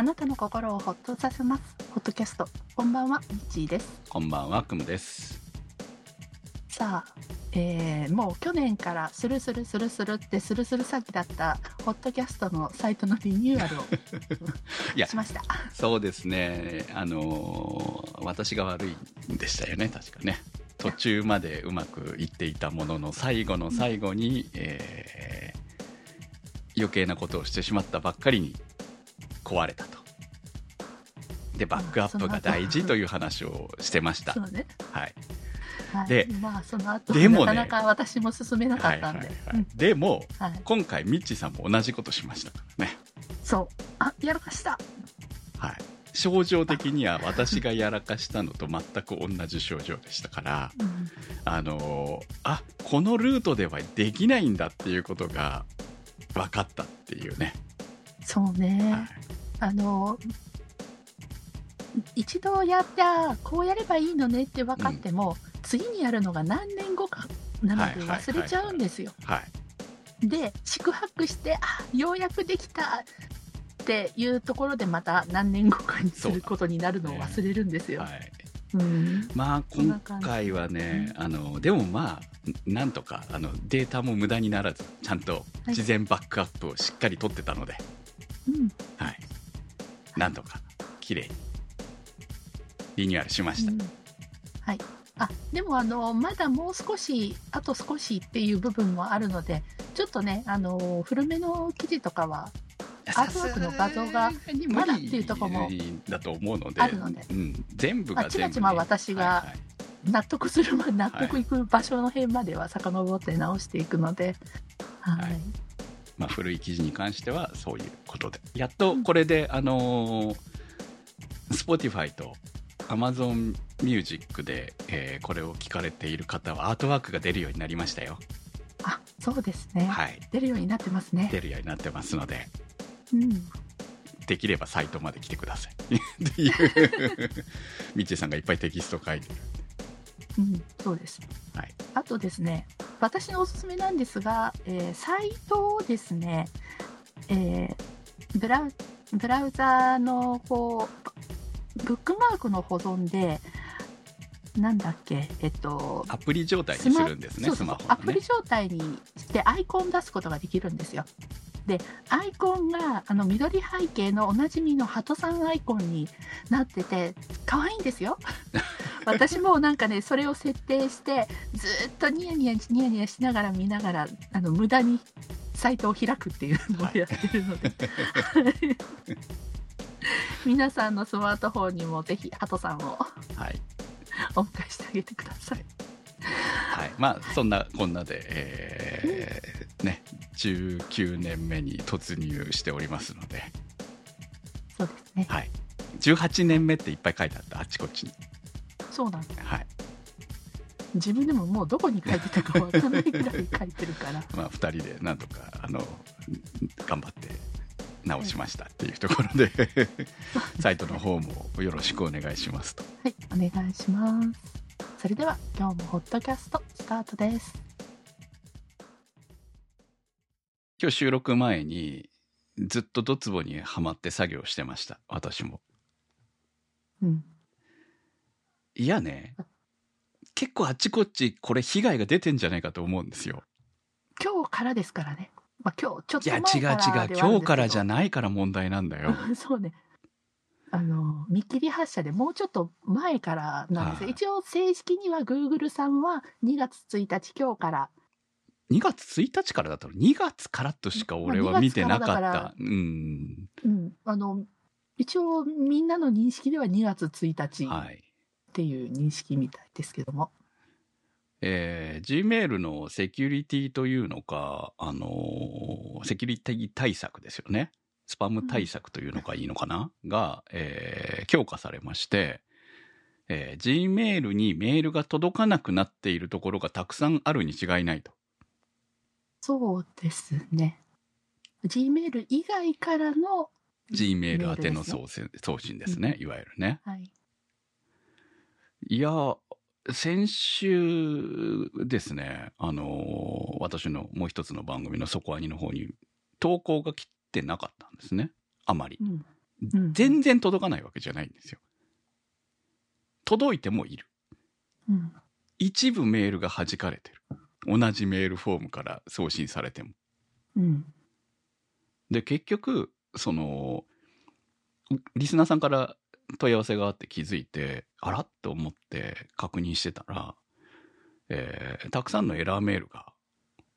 あなたの心をほっとさせます。ホットキャスト。こんばんはみちーです。こんばんは、くむです。さあ、えーもう去年からスルスルスルスルってスルスル詐欺だったホットキャストのサイトのリニューアルをい やしました。そうですね、あのー私が悪いんでしたよね、確かね。途中までうまくいっていたものの、最後の最後に、えー余計なことをしてしまったばっかりに壊れたと。で、バックアップが大事という話をしてました。はい。はい、でまあその後でもね。なかなか私も進めなかはいったん。で、でも、はい、今回、ミッチーさんも同じことしましたからね。そう。あやらかした。はい。症状的には私がやらかしたのと全く同じ症状でしたから、うん。あのーあこのルートではできないんだっていうことが分かったっていうね、そうね、はいあの一度やってあこうやればいいのねって分かっても、次にやるのが何年後かなのではいはい忘れちゃうんですよ。はい、で四泊してあようやくできたっていうところでまた何年後かにすることになるのを忘れるんですよ。はい、うん。まあ今回はねあのでもまあなんとかあのデータも無駄にならずちゃんとはい事前バックアップをしっかり取ってたので、うん。はい、なんとか綺麗に。リニューアルしました、うん。はい、あでもあのまだもう少しあと少しっていう部分もあるのでちょっとねあの古めの記事とかはアートワークの画像がまだっていうとこも無理だと思うのであるので。うん、全部が全部、まちま私が納得するまで納得いく場所の辺までは遡って直していくので、はい。はいまあ、古い記事に関してはそういうことで。やっとこれで、あのー Spotify と Amazon Music で、えーこれを聞かれている方はアートワークが出るようになりましたよ。あそうですね、はい。出るようになってますね。出るようになってますので。うん。できればサイトまで来てください。っていう。みちさんがいっぱいテキスト書いてる。うん、そうです。はい。あとですね、私のおすすめなんですが、えーサイトをですね、えーブラウブラウザーのこうブックマークの保存で、なんだっけ、えっと、アプリ状態にするんですねスマホのねアプリ状態にしてアイコン出すことができるんですよ。で、アイコンがあの緑背景のおなじみのハトさんアイコンになってて、可愛いんですよ。私もなんかね、それを設定して、ずーっとニヤニヤニヤニヤしながら見ながら、あの無駄にサイトを開くっていうのをやってるので、皆さんのスマートフォンにもぜひハトさんをはい。お迎えしてあげてください。はい、まあそんなこんなで、えーね、19年目に突入しておりますので、そうですね。はい、18年目っていっぱい書いてあった。あっちこっちに、そうなんです。はい自分でももうどこに書いてたかわからないぐらい書いてるから。まあ、2人でなんとかあの頑張って直しましたっていうところで サイトの方もよろしくお願いしますと。はい、お願いします。それでは今日もホットキャストスタートです。今日収録前にずっとドツボにはまって作業してました私も。うん。いやね結構あっちこっちこれ被害が出てんじゃないかと思うんですよ。今日からですからね。まあ今日ちょっいや違うと前からではあるん違うですけど今日からじゃないから問題なんだよ。そうね。あの見切り発車でもうちょっと前からなんです一応正式には Google さんは2月1日今日から2月1日からだったの？2月からとしか俺は見てなかまあ2月からだった。うん。うん、あの一応みんなの認識では2月1日っはい。ていう認識みたいですけども。えー、Gmail のセキュリティというのか、あのーセキュリティ対策ですよね。スパム対策というのがいいのかな、が、えー強化されまして、えー Gmail にメールが届かなくなっているところがたくさんあるに違いないと。そうですね。Gmail 以外からの Gmail 宛ての送信送信ですね、いわゆるね。はい。いや、先週ですね、あのー私のもう一つの番組のそこアニの方に投稿が来てなかったんですね。あまりう。ん。うん全然届かないわけじゃないんですよ。届いてもいる。うん一部メールが弾かれてる。同じメールフォームから送信されても。うんで、結局、その、リスナーさんから問い合わせがあって気づいて、あらって思って確認してたら、えーたくさんのエラーメールが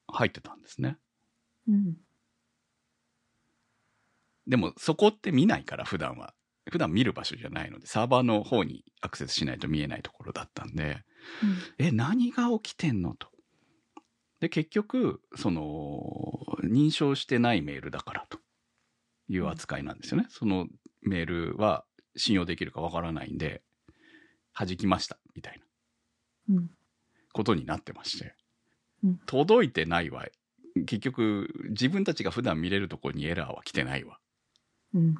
入ってたんですね。うんでもそこって見ないから普段は。普段見る場所じゃないので、サーバーの方にアクセスしないと見えないところだったんで、え、何が起きてんのと。で、結局、その、認証してないメールだからという扱いなんですよね。そのメールは信用できるかわからないんで、弾きました、みたいなうんことになってまして。うん届いてないわ。結局、自分たちが普段見れるところにエラーは来てないわ。うん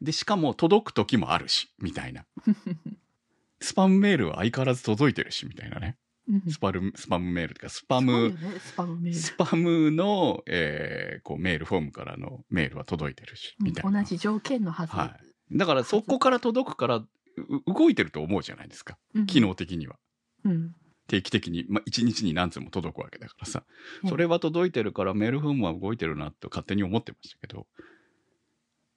で、しかも届く時もあるし、みたいな。スパムメールは相変わらず届いてるし、みたいなね。うんスパル、スパムメールとか、スパム、ねスパムスパムの、えーこう、メールフォームからのメールは届いてるし、みたいな。同じ条件のはず、はい。だから、そこから届くから、う動いてると思うじゃないですか。うん機能的には。うん定期的に、まあ、1日に何通も届くわけだからさ。うんそれは届いてるから、メールフォームは動いてるなと勝手に思ってましたけど。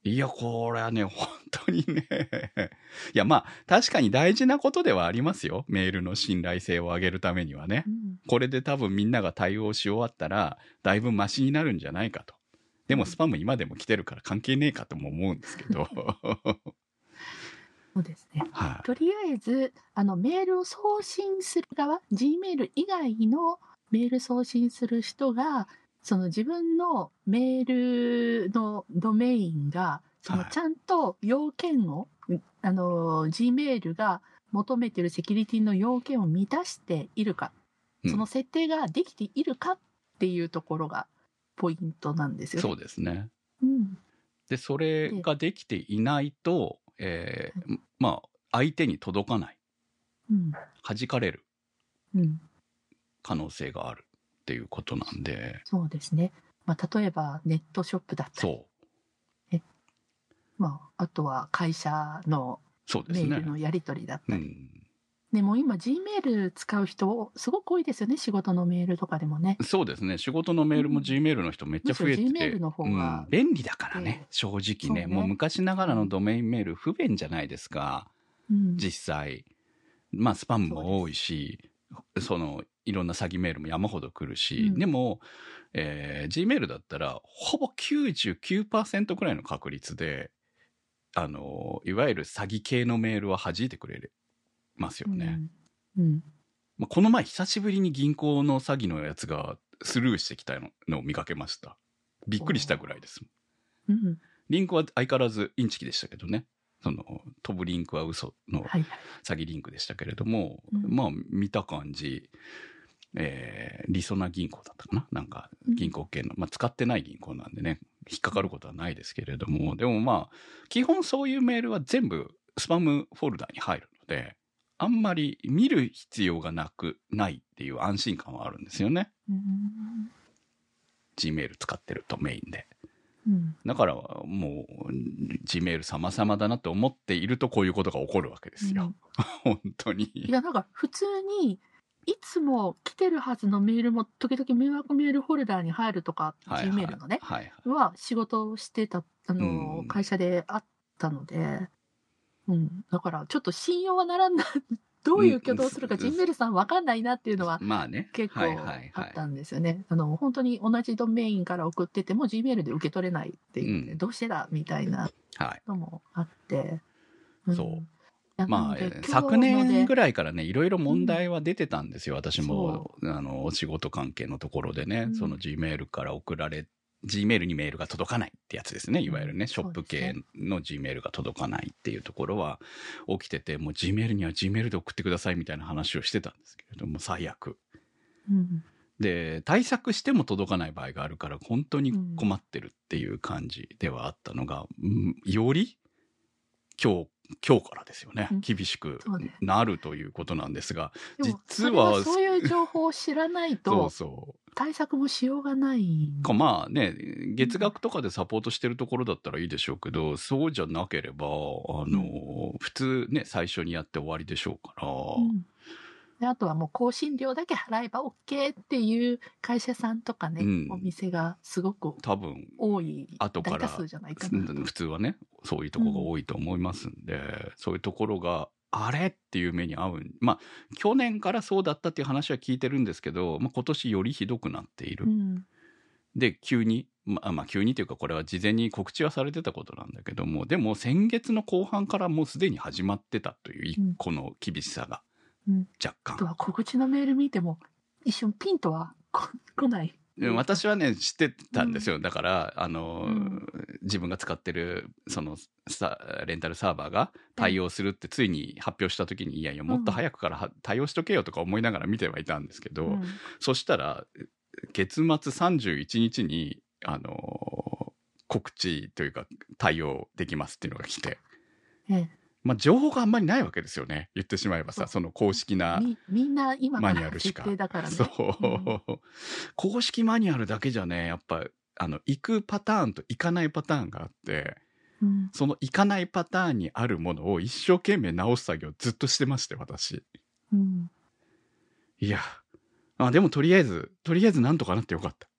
いや、これはね、本当にね。いや、まあ、確かに大事なことではありますよ。メールの信頼性を上げるためにはね。うんこれで多分みんなが対応し終わったら、だいぶマシになるんじゃないかと。でもスパム今でも来てるから関係ねえかとも思うんですけど。そうですねはい。とりあえずあのメールを送信する側 G メール以外のメール送信する人がその自分のメールのドメインがそのはいちゃんと要件を、あの G メールが求めてるセキュリティの要件を満たしているか、うんその設定ができているかっていうところがポイントなんですよね。そうですね。うんで、それができていないと、えーまあ、相手に届かない。うん弾かれるうん可能性があるっていうことなんで、そうですね。まあ、例えばネットショップだったり、そう。まあ、あとは会社のメール。のやり取りだったり。うん。でも今 G メール使う人すごく多いですよね。仕事のメールとかでもね。そうですね。仕事のメールもうん G メールの人めっちゃ増えてむしろて。Gmail の方がうん便利だからえねえ。正直ね。ねもう昔ながらのドメインメール不便じゃないですか。うん、実際。まあ、スパムも多いし、その、いろんな詐欺メールも山ほど来るし、うんでも、えー、G メールだったら、ほぼ99%くらいの確率で、あの、いわゆる詐欺系のメールは弾いてくれますよね。うん。うん。まあ、この前久しぶりに銀行の詐欺のやつがスルーしてきたののを見かけました。びっくりしたぐらいです。うん。リンクは相変わらずインチキでしたけどね。その、飛ぶリンクは嘘のはいはい。詐欺リンクでしたけれども、うんまあ見た感じ、えー、りそな銀行だったかななんかうん銀行系の、まあ使ってない銀行なんでね、引っかかることはないですけれども、でもまあ、基本そういうメールは全部スパムフォルダに入るので、あんまり見る必要がなく、ないっていう安心感はあるんですよね。うん。Gmail 使ってるとメインで。うん。だからもう Gmail 様々だなと思っているとこういうことが起こるわけですよ。本当に。いや、なんか普通に、いつも来てるはずのメールも時々迷惑メールフォルダーに入るとか、はいはいメールのね、はいはい。は仕事をしてた、あの、うん会社であったので、うん。だからちょっと信用はならんな、どういう挙動をするか、うん G メールさんわかんないなっていうのはまあね。結構あったんですよね。あの、本当に同じドメインから送ってても G メールで受け取れないって言って、うんどうしてだみたいなはい。のもあって。そうんいやまあ昨年ぐらいからね、いろいろ問題は出てたんですよ。私も、あの、お仕事関係のところでね、うんその Gmail から送られ、Gmail にメールが届かないってやつですね。いわゆるね、うんショップ系の Gmail が届かないっていうところは起きてて、もう Gmail には Gmail で送ってくださいみたいな話をしてたんですけれども、最悪。うんで、対策しても届かない場合があるから、本当に困ってるっていう感じではあったのが、うんより今日、今日からですよねうん。厳しくなるということなんですが、でも実はそういう情報を知らないそうとそう。対策もしようがない。かまあね、月額とかでサポートしてるところだったらいいでしょうけど、そうじゃなければ、あの、普通ね、最初にやって終わりでしょうから、うんであとはもう更新料だけ払えば OK っていう会社さんとかね、うんお店がすごく多分、多い後から大多数じゃないかなと。普通はね、そういうところが多いと思いますんで、そういうところが、あれっていう目に遭う。まあ、去年からそうだったっていう話は聞いてるんですけど、まあ、今年よりひどくなっている。うんで、急に、まあ、まあ、急にというか、これは事前に告知はされてたことなんだけども、でも先月の後半からもうすでに始まってたという一個の厳しさがうん。若あと干。は告知のメール見ても一瞬ピンとは こ来ない。で私はね、知ってたんですよ。だから、あの、うん。自分が使ってる、その、さレンタルサーバーが対応するってついに発表した時に、いやいや、もっと早くからは対応しとけよとか思いながら見てはいたんですけど、うん。そしたら、月末31日に、あの、告知というか、対応できますっていうのが来て、ええまあ、情報があんまりないわけですよね。言ってしまえばさ、その公式なみみんな今マニュアルしか。からね。そう、公式マニュアルだけじゃね、やっぱ、あの、行くパターンと行かないパターンがあって、うんその行かないパターンにあるものを一生懸命直す作業をずっとしてまして、私。うんいや。あ、でもとりあえず、とりあえずなんとかなってよかった。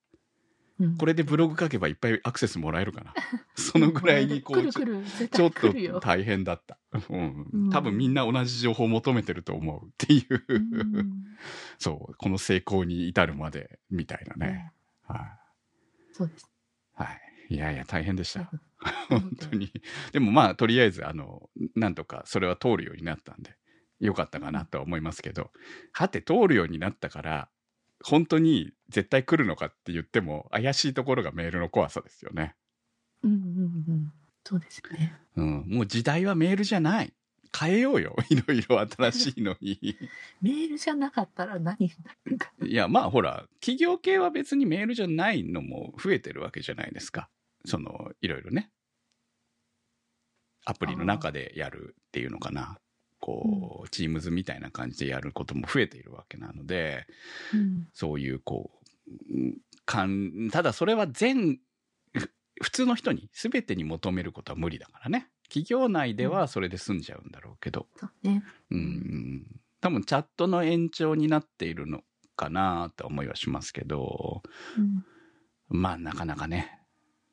うんこれでブログ書けばいっぱいアクセスもらえるかな。そのぐらいにこう、ちょっと。大変だった。うんうん多分みんな同じ情報を求めてると思うっていう、うん そう、この成功に至るまでみたいなね。ねはい。そうです。はい。いやいや、大変でした。うん本当に。でもまあ、とりあえず、あの、なんとかそれは通るようになったんで、よかったかなとは思いますけど、はて通るようになったから、本当に絶対来るのかって言っても、怪しいところがメールの怖さですよね。うんうんうん。そうですよね。うん。もう時代はメールじゃない。変えようよ。いろいろ新しいのに。メールじゃなかったら何になるか。いや、まあほら、企業系は別にメールじゃないのも増えてるわけじゃないですか。その、いろいろね。アプリの中でやるっていうのかな。こう、チームズみたいな感じでやることも増えているわけなので、うん。そういうこう、ただそれは全、ふ 普通の人に全てに求めることは無理だからね。企業内ではそれで済んじゃうんだろうけど。そうね。うん、多分チャットの延長になっているのかなと思いはしますけど、うん。まあなかなかね、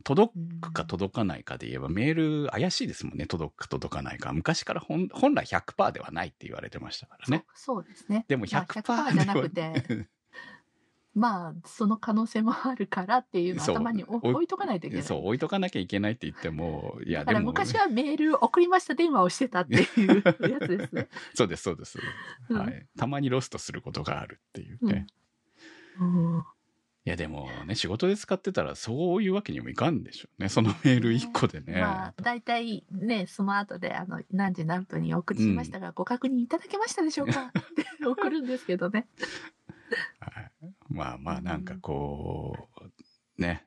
届くか届かないかで言えばメール怪しいですもんね、届くか届かないか。昔から本本来100%ではないって言われてましたからね。そうですね。でもまあ100%じゃなくて、まあ、その可能性もあるからっていうのを頭に置いとかないといけない。そう、置いとかなきゃいけないって言っても、いや、でも、昔はメール送りました電話をしてたっていうやつですね。そうです、そうです、うんはい。たまにロストすることがあるっていうね。うんいや、でもね、仕事で使ってたらそういうわけにもいかんでしょうね。そのメール1個でね。まあ、大体ね、その後で、あの、何時何分にお送りしましたが、ご確認いただけましたでしょうか？って送るんですけどね。はい。まあまあなんかこう、ね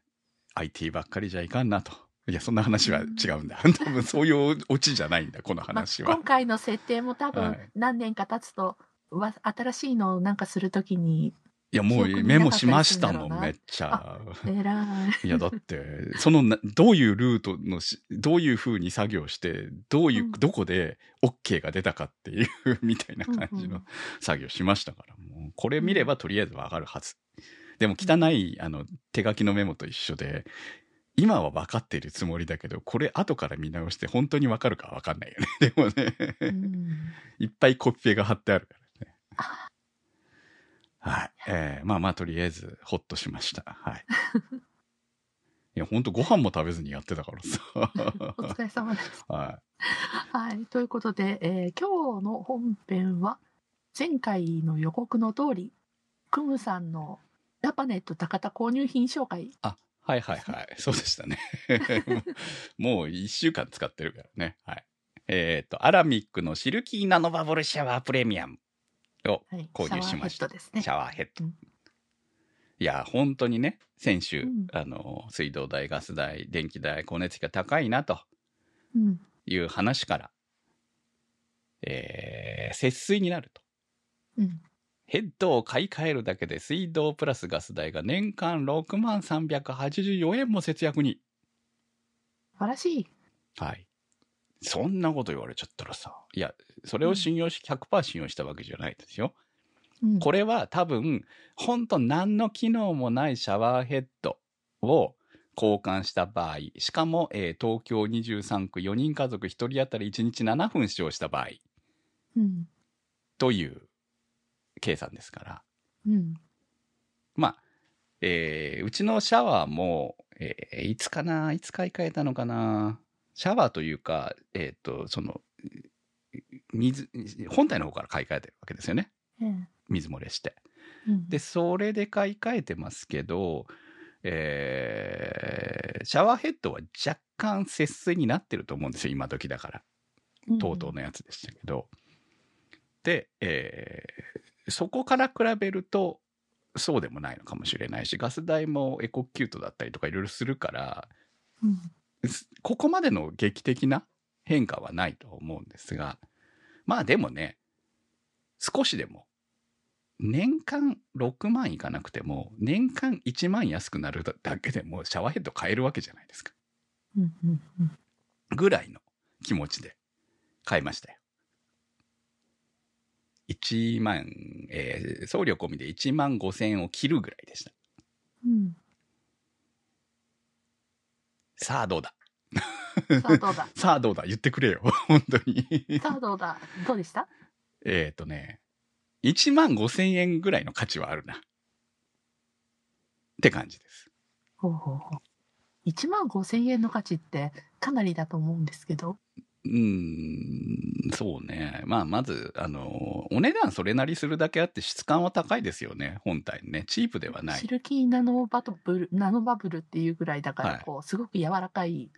IT ばっかりじゃいかんなと。いやそんな話は違うんだ。多分そういうオチじゃないんだこのまあ、話は今、回の設定も多は分い。何年か経つと、わ新しいのをなんかするときに、いやもうメモしましたもんめっちゃ。い。いやだってそのなどういうルートのしどういうふうに作業してどういう、うん。どこで OK が出たかっていう みたいな感じの作業しましたから。もうこれ見ればとりあえずわかるはず。でも汚いあの手書きのメモと一緒で今は分かっているつもりだけどこれ後から見直して本当に分かるか分かんないよね。でもね、うん。いっぱいコピペが貼ってあるからね。あはい。えーまあまあ、とりあえず、ほっとしました。はい。いや、ほんとご飯も食べずにやってたからおさ。疲れ様です。ははい。ということで、えー今日の本編は、前回の予告の通り、クムさんのジャパネット高田購入品紹介。い。あ、はいはいはい。そうでしたね。もう一週間使ってるからね。はい。えっ、と、アラミックのシルキーナノバブルシャワープレミアムをはい、購入しました。シャワーヘッドですねシ。ャワーヘッド。うんいや、本当にね、先週、うんあの、水道代、ガス代、電気代、光熱費が高いなと。うん。いう話から、えー節水になると。うん。ヘッドを買い替えるだけで水道プラスガス代が年間6万384円も節約に。素晴らしい。はい。そんなこと言われちゃったらさ。いや、それを信用し、100%信用したわけじゃないですよ。うん、これは多分、ほんと何の機能もないシャワーヘッドを交換した場合、しかも、えー東京23区4人家族1人当たり1日7分使用した場合、うん。という計算ですから。うん。まあ、えーうちのシャワーも、えーいつかないつ買い替えたのかなシャワーというか、えっ、と、その、水、本体の方から買い替えてるわけですよね。ええ水漏れして。うん、で、それで買い替えてますけど、えーシャワーヘッドは若干節水になってると思うんですよ、今時だから。とうとうのやつでしたけど。で、えーそこから比べると、そうでもないのかもしれないし、ガス代もエコキュートだったりとかいろいろするから、うん。ここまでの劇的な変化はないと思うんですが、まあでもね、少しでも、年間6万いかなくても、年間1万安くなるだけでもシャワーヘッド買えるわけじゃないですか。ぐらいの気持ちで買いましたよ。1万、えー送料込みで1万5千円を切るぐらいでした。うん。さあどうだ？さあどうだ？さあどうだ？言ってくれよ。本当に。さあどうだ？どうでした？えっとね、1万5千円ぐらいの価値はあるな。って感じです。ほうほうほう。1万5千円の価値ってかなりだと思うんですけど。うーん、そうね。まあ、まず、あの、お値段それなりするだけあって質感は高いですよね。本体ね。チープではないシ。ルキーナノバブル、ナノバブルっていうぐらいだから、はいこう、すごく柔らかい。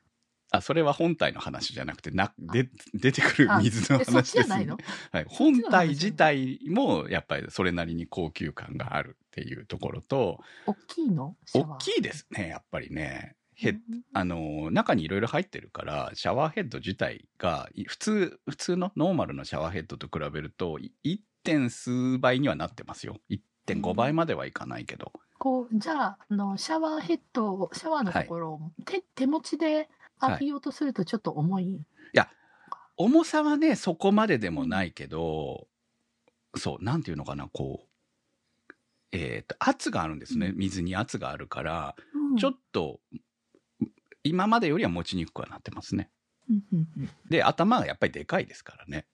あ、それは本体の話じゃなくて、な、で、出てくる水の話です、ねないの？はい。本体自体も、やっぱりそれなりに高級感があるっていうところと、大きいの？大きいですね、やっぱりね。ヘあの、中にいろいろ入ってるから、シャワーヘッド自体が、い普通、普通のノーマルのシャワーヘッドと比べると、い 1. 点数倍にはなってますよ。1.5倍まではいかないけど。こう、じゃあ、あの、シャワーヘッドを、シャワーのところを、手、手持ちで浴びようとするとちょっと重い？重さはね、そこまででもないけど、そう、なんていうのかな、こう、えっ、と、圧があるんですね。うん水に圧があるから、うんちょっと、今までよりは持ちにくくはなってますね。で、頭がやっぱりでかいですからね。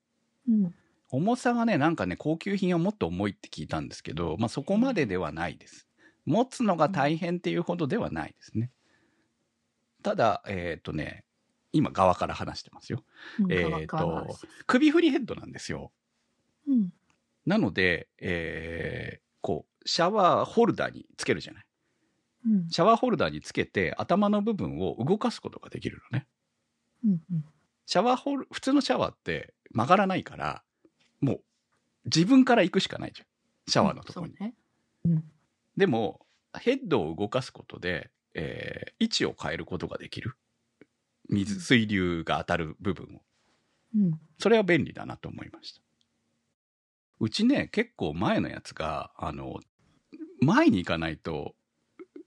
うんうん重さがね、なんかね、高級品はもっと重いって聞いたんですけど、まあそこまでではないです。持つのが大変っていうほどではないですね。ただ、えっ、とね、今側から話してますよ。うんえーと首振りヘッドなんですよ。うんなので、えーこう、シャワーホルダーにつけるじゃない。うんシャワーホルダーにつけて頭の部分を動かすことができるのね。うんうんシャワーホル、普通のシャワーって曲がらないから、もう自分から行くしかないじゃん。シャワーのところに。そうね。うんでも、ヘッドを動かすことで、えー位置を変えることができる。水、水流が当たる部分を。うんそれは便利だなと思いました。うちね、結構前のやつが、あの、前に行かないと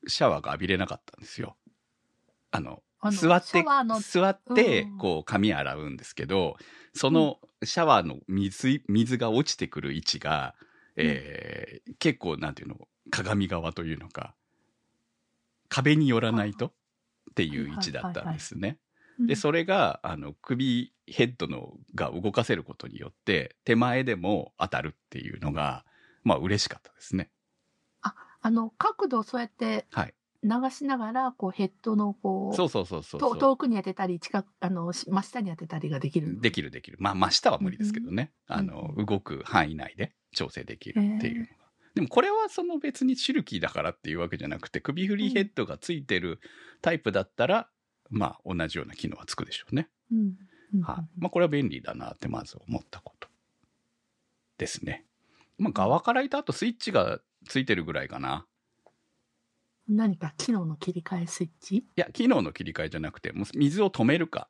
シャワーが浴びれなかったんですよ。あの、座って座ってうん、こう、髪洗うんですけど、そのシャワーの水、水が落ちてくる位置が、えー結構、なんていうの、鏡側というのか、壁に寄らないとっていう位置だったんですね。で、それが、あの、首、ヘッドのが動かせることによって、手前でも当たるっていうのが、まあ、嬉しかったですね。あの、角度をそうやってはい。流しながら、こう、ヘッドの、こう、そうそうそうそう遠くに当てたり、近く、あの、し真下に当てたりができる。できるできる。まあ、真下は無理ですけどね。うんあの、動く範囲内で調整できるっていうのが。へでもこれはその別にシルキーだからっていうわけじゃなくて、首振りヘッドがついてるタイプだったら、まあ同じような機能はつくでしょうね。うん。うんはい。まあこれは便利だなってまず思ったことですね。まあ側から言うとあとスイッチがついてるぐらいかな。何か機能の切り替えスイッチ？いや、機能の切り替えじゃなくて、もう水を止めるか、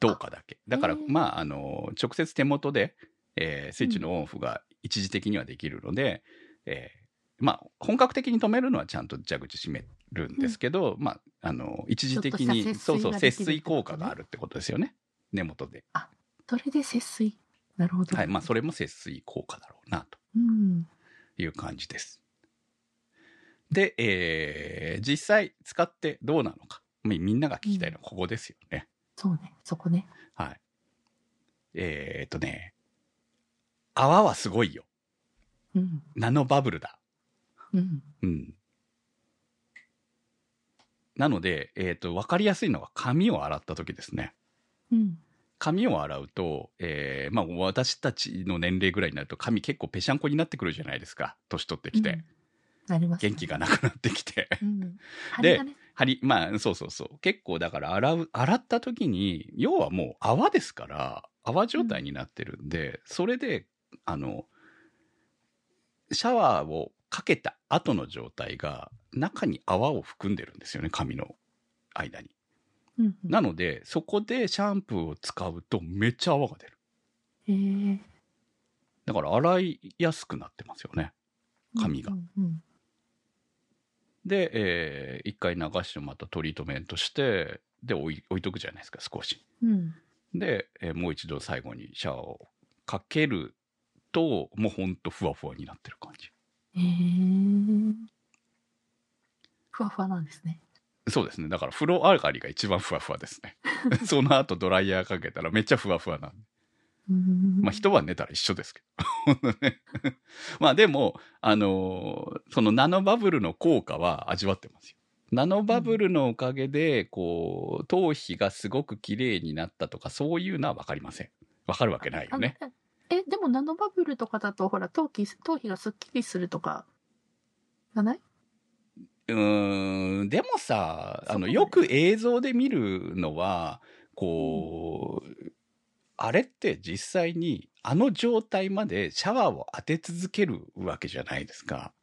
どうかだけ。だからへ、ーまあ、あの、直接手元で、えースイッチのオンオフが一時的にはできるので、えーまあ、本格的に止めるのはちゃんと蛇口閉めるんですけど、まあ、あの、一時的に、ちょっとしたそうそう、節水効果があるってことですよね。根元で。それで節水。なるほど。はい。まあ、それも節水効果だろうな、とうん。いう感じです。で、えー実際使ってどうなのか。みみんなが聞きたいのはここですよね。そうね。そこね。はい。えーっとね、泡はすごいよ。うん。ナノバブルだ。うん。うん。なので、えーっと、わかりやすいのは髪を洗った時ですね。うん。髪を洗うと、えーまあ私たちの年齢ぐらいになると髪結構ぺしゃんこになってくるじゃないですか。年取ってきて。うんなります、元気がなくなってきて。うん。張りがね。はり、まあ、そうそうそう。結構だから洗う、洗った時に、要はもう泡ですから、泡状態になってるんで、それで、あの、シャワーをかけた後の状態が、中に泡を含んでるんですよね、髪の間に。うんうん。なので、そこでシャンプーを使うとめっちゃ泡が出る。へえ。だから洗いやすくなってますよね。髪がうんうんで、えー一回流してまたトリートメントして、で置い、置いとくじゃないですか、少し。うん。で、えーもう一度最後にシャワーをかけると、もうほんとふわふわになってる感じ。へえ。ふわふわなんですね。そうですね。だから風呂上がりが一番ふわふわですね。その後ドライヤーかけたらめっちゃふわふわなんで。うん。まあ一晩寝たら一緒ですけど。ね まあでも、あのーそのナノバブルの効果は味わってますよ。ナノバブルのおかげで、こう、頭皮がすごく綺麗になったとか、そういうのはわかりません。わかるわけないよね。え、でもナノバブルとかだと、ほら、頭皮、頭皮がすっきりするとか、がない？うーん、でもさ、あの、よく映像で見るのは、こう、あれって実際にあの状態までシャワーを当て続けるわけじゃないですか。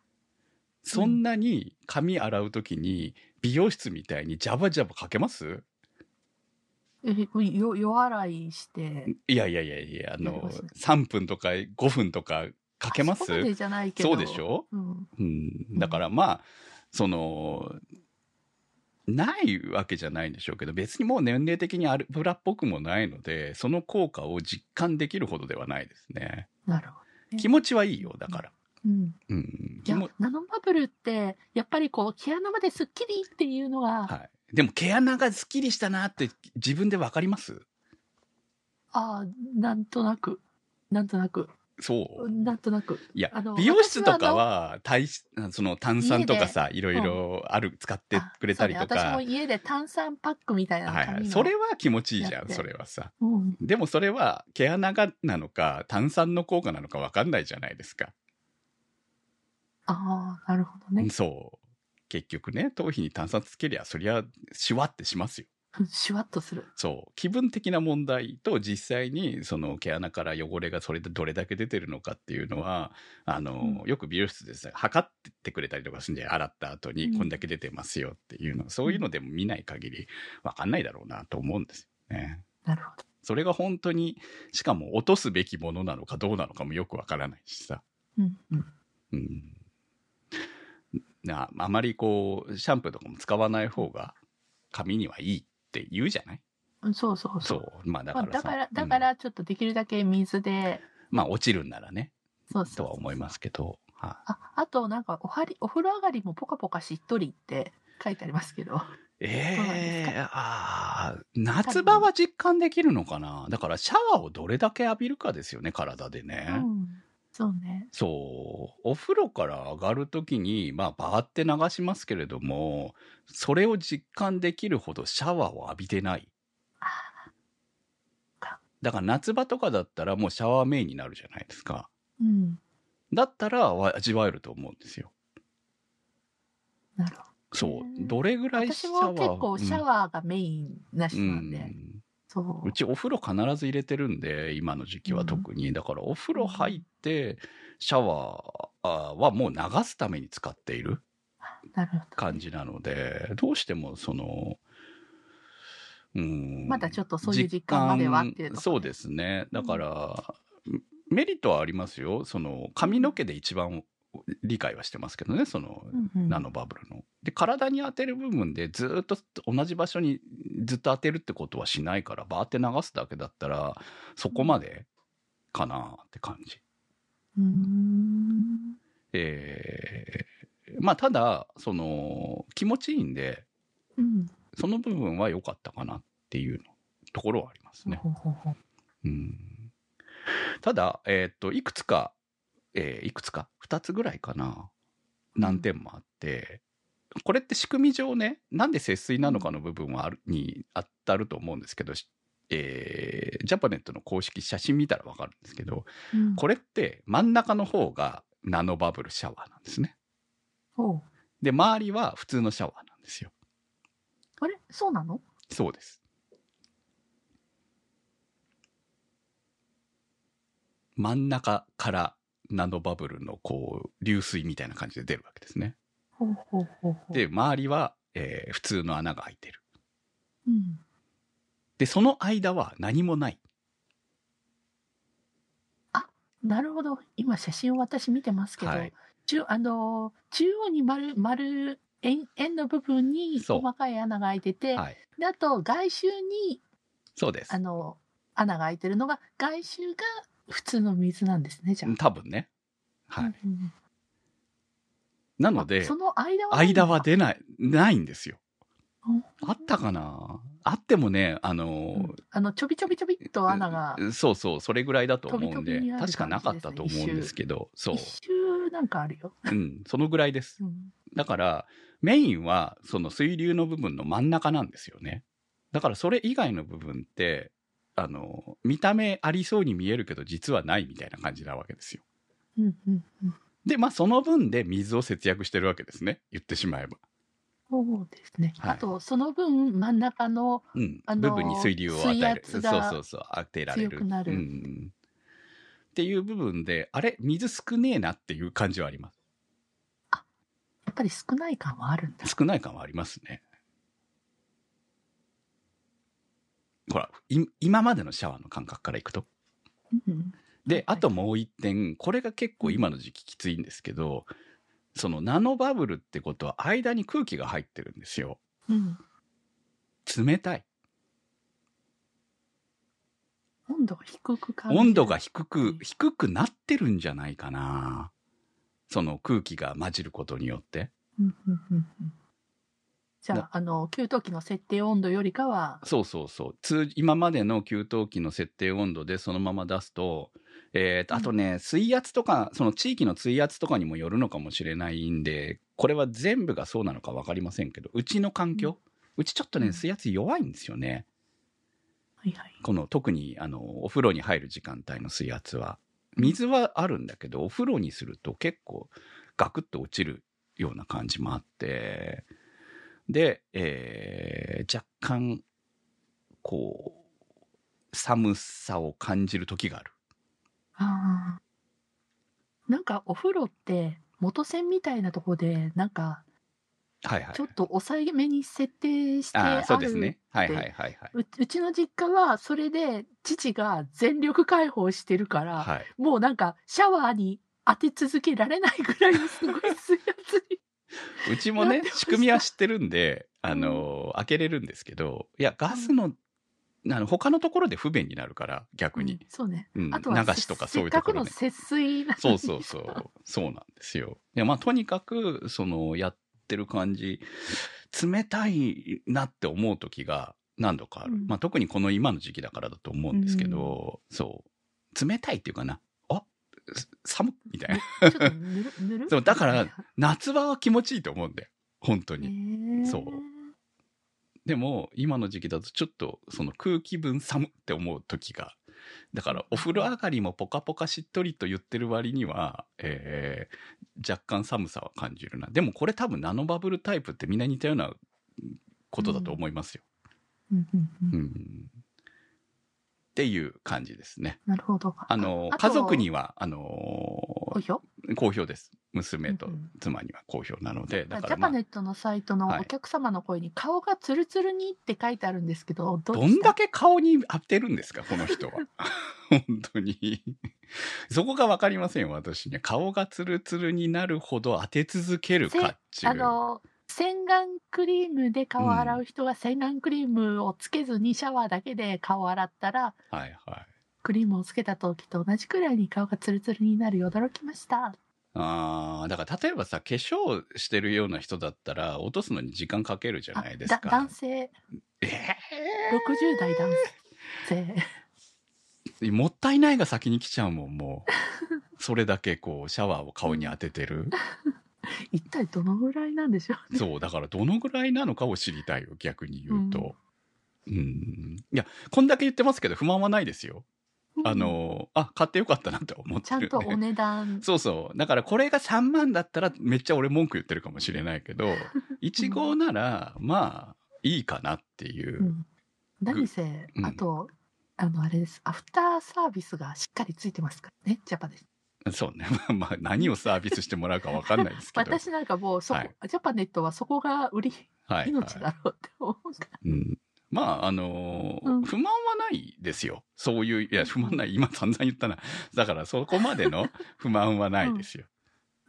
そんなに髪洗うときに美容室みたいにジャバジャバかけます？え、よ、夜洗いして。いやいやいやいや、あのやります、3分とか5分とかかけます？そうでしょ？うん。うん、だからまあ、その、ないわけじゃないんでしょうけど、別にもう年齢的に油っぽくもないので、その効果を実感できるほどではないですね。なるほど。気持ちはいいよ、だから。うん。うん。いやナノバブルって、やっぱりこう、毛穴まですっきりっていうのが、はい。でも毛穴がスッキリしたなって自分でわかります？ああ、なんとなく、なんとなく、そう。なんとなく。いや美容室とかは、体質その炭酸とかさ、いろいでろある、使ってあくれたりとそうね私か。も家で炭酸パックみたいなはいはい。それは気持ちいいじゃん、それはさ。うん。でもそれは毛穴がなのか炭酸の効果なのか分かんないじゃないですか。ああ、なるほどね。そう。結局ね、頭皮に炭酸つけりゃ、そりゃ、シュワってしますよ。シュワッとする。そう。気分的な問題と実際にその毛穴から汚れがそれでどれだけ出てるのかっていうのは、あの、よく美容室でさ、測ってくれたりとかするんで、洗った後にうんこんだけ出てますよっていうの、そういうのでも見ない限り分かんないだろうなと思うんですよね。なるほど。それが本当に、しかも落とすべきものなのかどうなのかもよくわからないしさ。うん、うん。うん。なあまりこう、シャンプーとかも使わない方が髪にはいいって言うじゃない？うんそうそうそ。そうう。まあだまあ、からさ。だから、うんだから、ちょっとできるだけ水で、まあ落ちるんならね、そうそうとは思いますけど。はあ、あと、なんか、おはり、お風呂上がりもポカポカしっとりって書いてありますけど。い、そうなんですええああ、夏場は実感できるのかな？だからシャワーをどれだけ浴びるかですよね、体でね。うん。そうね。そう。お風呂から上がるときに、まあ、バーって流しますけれども、それを実感できるほどシャワーを浴びてない。あかだから夏場とかだったらもうシャワーメインになるじゃないですか。うん。だったらわ味わえると思うんですよ。なるほそうどれぐらど。いシ私ャワーも結構シャワーがメインなしうんなんで。そうう。ちお風呂必ず入れてるんで、今の時期は特に。だからお風呂入って、シャワーはもう流すために使っている。感じなので、どうしてもその、うんまだちょっとそういう実感まではっていうそうですね。だから、メリットはありますよ。その、髪の毛で一番理解はしてますけどね、その、ナノバブルの。で、体に当てる部分でずっと同じ場所にずっと当てるってことはしないから、バーって流すだけだったら、そこまでかなって感じ。うーんえーまあ、ただ、その、気持ちいいんで、うんその部分は良かったかなっていうのところはありますね。ただ、えーっと、いくつか、えーいくつか、2つぐらいかな、難点もあって、これって仕組み上ね、なんで節水なのかの部分はあるに当たると思うんですけど、しえージャパネットの公式写真見たらわかるんですけど、うん。これって真ん中の方がナノバブルシャワーなんですね。で、周りは普通のシャワーなんですよ。あれ？そうなの？そうです。真ん中からナノバブルのこう流水みたいな感じで出るわけですね。ほうほうほうほうで、周りは、えー普通の穴が開いてる。うんで、その間は何もない。なるほど今写真を私見てますけど、はい。中あの中央に丸丸円円の部分に細かい穴が開いてて、はい。であと外周にそうですあ。の穴が開いてるのが外周が普通の水なんですねじゃあ。多分ね。はい。うんうんなのであそ、の間は間は出ない、ないんですよ。うんあったかな？あってもね、あのーうんあのちょびちょびちょびっと穴がうそうそう、それぐらいだと思うんで飛び飛びにあ、る確かなかったと思うんですけど、そう一。周なんかあるよ。うん、そのぐらいです。うんだから、メインは、その水流の部分の真ん中なんですよね。だから、それ以外の部分って、あの、見た目ありそうに見えるけど、実はないみたいな感じなわけですよ。うんうんうんで、まあ、その分で水を節約してるわけですね。言ってしまえば。そうですね。はいあとその分真ん中のうん。あの部分に水流を与える。そうそうそう。当てられる。るうん。っていう部分で、あれ水少ねえなっていう感じはあります。やっぱり少ない感はあるんだ。少ない感はありますね。ほら、い今までのシャワーの感覚からいくと。うんで、あともう一点、これが結構今の時期きついんですけど、そのナノバブルってことは間に空気が入ってるんですよ。うん、冷たい。温度が低く感じる温度が低うくん、低くなってるんじゃないかな。その空気が混じることによって。うんうんうんうんじゃなああの給湯器の設定温度よりかは、そうそうそう。通今までの給湯器の設定温度でそのまま出すと、えーとあとね、水圧とか、その地域の水圧とかにもよるのかもしれないんで、これは全部がそうなのか分かりませんけど、うちの環境、うちちょっとね、うん水圧弱いんですよね。はいはい、この特にあのお風呂に入る時間帯の水圧は。水はあるんだけど、お風呂にすると結構ガクッと落ちるような感じもあって、で、えー若干、こう、寒さを感じる時がある。あーなんかお風呂って元栓みたいなとこでなんかはいはいちょ。っと抑えめに設定してあるあーそうですね。はいはいはいはい。ううちの実家はそれで父が全力解放してるから、はい。もうなんかシャワーに当て続けられないぐらいのすごい水圧に。うちもね仕組みは知ってるんで、あの、開けれるんですけど、いや、ガスの、あの他のところで不便になるから、逆に。うんそうね。うんあとは流しとかそういうところねせっかくの節水なのにそうそうそう。そうなんですよ。で、まあ、とにかく、その、やってる感じ、冷たいなって思う時が何度かある。うんまあ、特にこの今の時期だからだと思うんですけど、そう。冷たいっていうかな。寒っみたいな。そうだから夏場は気持ちいいと思うんだよ。本当に。そうでも、今の時期だとちょっとその空気分寒って思う時が。だから、お風呂上がりもポカポカしっとりと言ってる割には、えー若干寒さは感じるな。でもこれ多分ナノバブルタイプってみんな似たようなことだと思いますよ。うんうん。っていう感じですね。なるほど。あの、あと家族には、あの好評？好評です。娘と妻には好評なので、だジから、まあャパネットのサイトのはいお客様の声に顔がツルツルにって書いてあるんですけど、どんだけ顔に当てるんですか、この人は。本当に。そこがわかりませんよ、私ね。顔がツルツルになるほど当て続けるかっちゅう。あの、洗顔クリームで顔を洗う人が洗顔クリームをつけずにシャワーだけで顔を洗ったら、はいはい。クリームをつけた時と同じくらいに顔がツルツルになるよ驚きました。ああ、だから例えばさ、化粧してるような人だったら、落とすのに時間かけるじゃあないですか。だ男性、え60代男性。えもったいないが先に来ちゃうもん、もう。それだけこう、シャワーを顔に当ててる。一体どのぐらいなんでしょうね。そう、だからどのぐらいなのかを知りたいよ、逆に言うと。うん。いや、こんだけ言ってますけど、不満はないですよ。あの、あ、買ってよかったなとは思ってる、ね。ちゃんとお値段。そうそう。だからこれが3万だったらめっちゃ俺文句言ってるかもしれないけど、1号なら、まあ、いいかなっていうう。ん、何せ、うんあと、あの、あれです。アフターサービスがしっかりついてますからね、ジャパです。そうね。まあ、まあ、何をサービスしてもらうかわかんないですけど。私なんかもうそこ、はいジャパネットはそこが売り、はい、命だろうって思うから。うん。まあ、あのーうん不満はないですよ。そういう、いや、不満ない。今散々言ったな。だからそこまでの 不満はないですよ。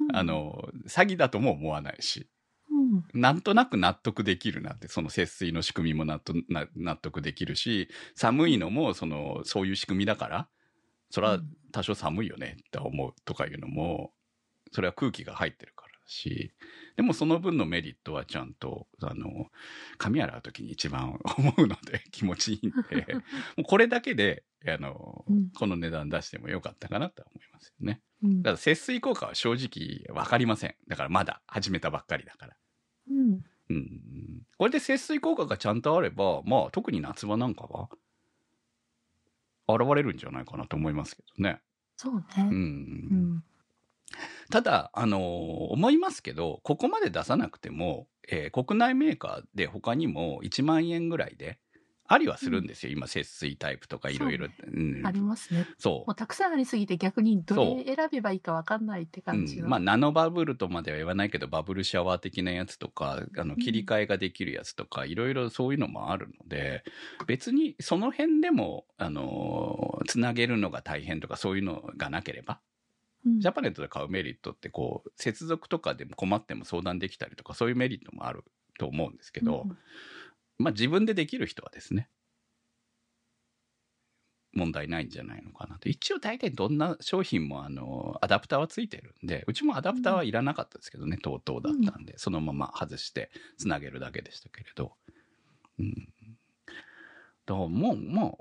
うんあ、の、詐欺だとも思わないし。うん、なんとなく納得できるなって、その節水の仕組みも納得な納得できるし、寒いのも、その、そういう仕組みだから、それは多少寒いよねって思うとかいうのも、それは空気が入ってるからだし、でもその分のメリットはちゃんと、あの、髪洗う時に一番思うので 気持ちいいんで、もうこれだけで、あの、うんこの値段出してもよかったかなとは思いますよね。うんだから節水効果は正直わかりません。だからまだ始めたばっかりだから。うん、うん。これで節水効果がちゃんとあれば、まあ特に夏場なんかは、現れるんじゃないかなと思いますけどね。そうね。う。うんん、ただ、あのー思いますけど、ここまで出さなくても、えー国内メーカーで他にも1万円ぐらいで、ありはするん。ですよ。今、節水タイプとかいろいろ。うん。ありますね。そう。もうたくさんありすぎて逆にどれ選べばいいかわかんないって感じの。うん、まあナノバブルとまでは言わないけどバブルシャワー的なやつとかあのん。切り替えができるやつとか、いろいろそういうのもあるので別にその辺でもあのつなげるのが大変とかそういうのがなければうん。ジャパネットで買うメリットってこう接続とかでも困っても相談できたりとかそういうメリットもあると思うんですけど、うんまあ自分でできる人はですね。問題ないんじゃないのかなと。一応大体どんな商品もあのアダプターはついてるんでうちもアダプターはいらなかったですけどね、とうとうだったんで、そのまま外してつなげるだけでしたけれど。うん。だからもうまあ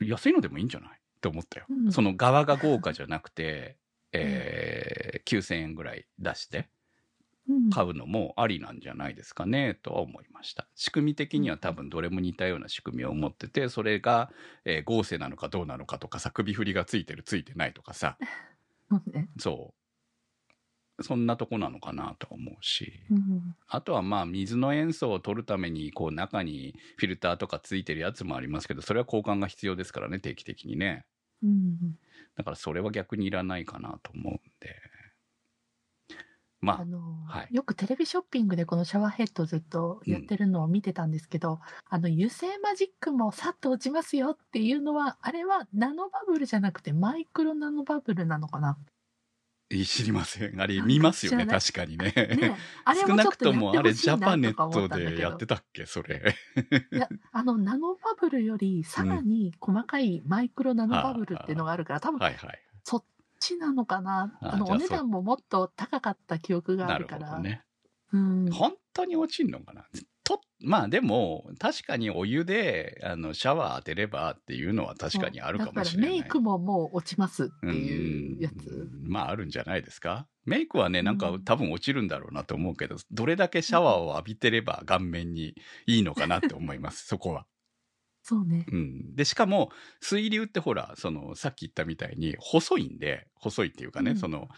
安いのでもいいんじゃないって思ったよ、うん。その側が豪華じゃなくて、えー9000円ぐらい出して。うん買うのもありなんじゃないですかねとは思いました。仕組み的には多分どれも似たような仕組みを持っててそれが、えー合成なのかどうなのかとかさ首振りがついてるついてないとかさ。そうね。そんなとこなのかなとは思うし。うん。あとはまあ水の塩素を取るためにこう中にフィルターとかついてるやつもありますけどそれは交換が必要ですからね定期的にね。うん。だからそれは逆にいらないかなと思うんでまあのはい。よくテレビショッピングでこのシャワーヘッドずっとやってるのを見てたんですけど、あの油性マジックもさっと落ちますよっていうのはあれはナノバブルじゃなくてマイクロナノバブルなのかな、あ知りません。あれ見ますよね確かにね。ね、あれ少なくとともあれジャパネットでやってたっけ？それ。いやあのナノバブルよりさらに細かいマイクロナノバブルっていうのがあるから多分はいはいちなのかな？ああのお値段ももっと高かった記憶があなるるから。ほどね。うん。本当に落ちんのかな？とまあでも確かにお湯であのシャワー当てればっていうのは確かにあるかもしれない。だからメイクももう落ちますっていうやうん。つ。まああるんじゃないですか？メイクはねなんかうん。多分落ちるんだろうなと思うけどどれだけシャワーを浴びてれば顔面にいいのかなって思いますそこは。そうね。うん、でしかも水流ってほらそのさっき言ったみたいに細いんで細いっていうかね、うんその、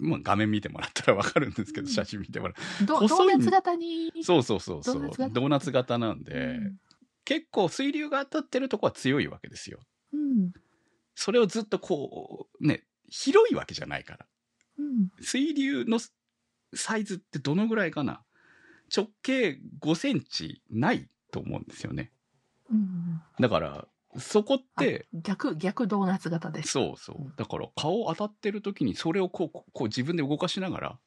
まあ、画面見てもらったら分かるんですけど、うん写真見てもらうドーナツ型に？そうそうそうそうドーナツ型？ドーナツ型なんで、うん結構水流が当たってるとこは強いわけですよ。うん。それをずっとこう、ね、広いわけじゃないから。うん。水流のサイズってどのぐらいかな？直径5センチないと思うんですよね。うん。だから、そこって、逆、逆ドーナツ型です。そうそう。だから顔当たってる時にそれをこうこう自分で動かしながら、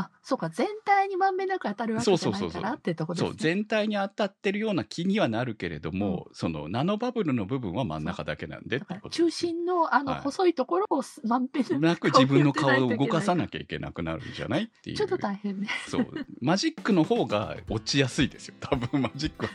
あ、そうか、全体にまんべんなく当たるわけじゃないからってとこですね。そう、全体に当たってるような気にはなるけれども、そのナノバブルの部分は真ん中だけなんで中心のあのはい細いところをまんべんななく自分の顔を動かさなきゃいけなくなるんじゃないっていう。ちょっと大変ね。そう。マジックの方が落ちやすいですよ。多分マジックを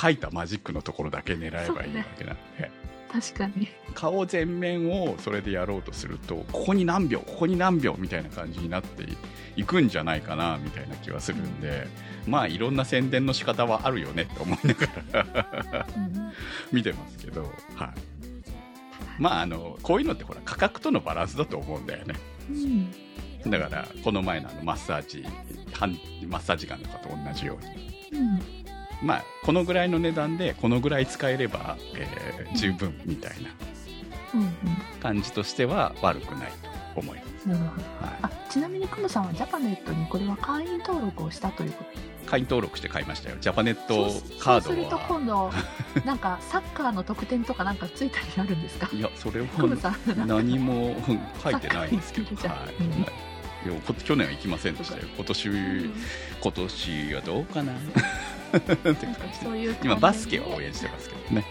書いたマジックのところだけ狙えばいいわけなんで。確かに。顔全面をそれでやろうとすると、ここに何秒、ここに何秒みたいな感じになっていくんじゃないかな、みたいな気はするんで、まあいろんな宣伝の仕方はあるよねって思いながらう ん見てますけど、はい。まああの、こういうのってほら価格とのバランスだと思うんだよね。うん。だから、この前のあのマッサージ、半マッサージガンとかと同じように。うん。まあ、このぐらいの値段で、このぐらい使えれば、えー十分みたいな。感じとしては悪くないと思います。なるほど。はあ、ちなみにクムさんはジャパネットにこれは会員登録をしたということ？い。会員登録して買いましたよ。ジャパネットカーそうするとドは。今度、なんかサッカーの得点とかなんかついたりあるんですか？いや、それは何もうん書いてないんですけど、はい。うんいやこ去年は行きませんでしたよ。今年、今年はどうかな。そういう今、バスケは応援してますけどね。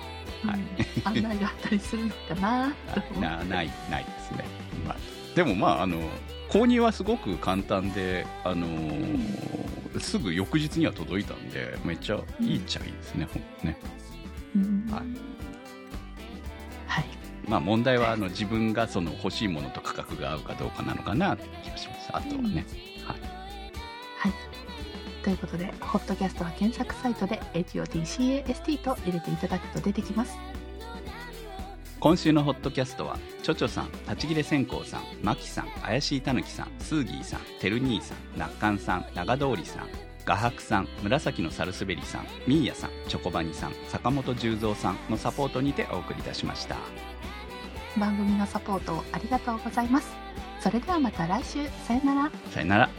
はい。うん。案内があったりするのかななないないですね、まあ、でもまああの購入はすごく簡単で、あのーすぐ翌日には届いたんでめっちゃいいっちゃいいですね,、ほんとね。うん。はい。はい。まあ問題はあの自分がその欲しいものと価格が合うかどうかなのかなって気がします。あとはね、はい、はい。ということで、ホットキャストは検索サイトで HOTCAST と入れていただくと出てきます。今週のホットキャストはちょちょさん立ち切れ線香さんまきさん怪しいたぬきさんスーギーさんてる兄さんなっかんさん長通りさん画伯さん紫のサルスベリさんミーヤさんチョコバニさん坂本十三さんのサポートにてお送りいたしました番組のサポートをありがとうございます。それではまた来週、さよなら。さよなら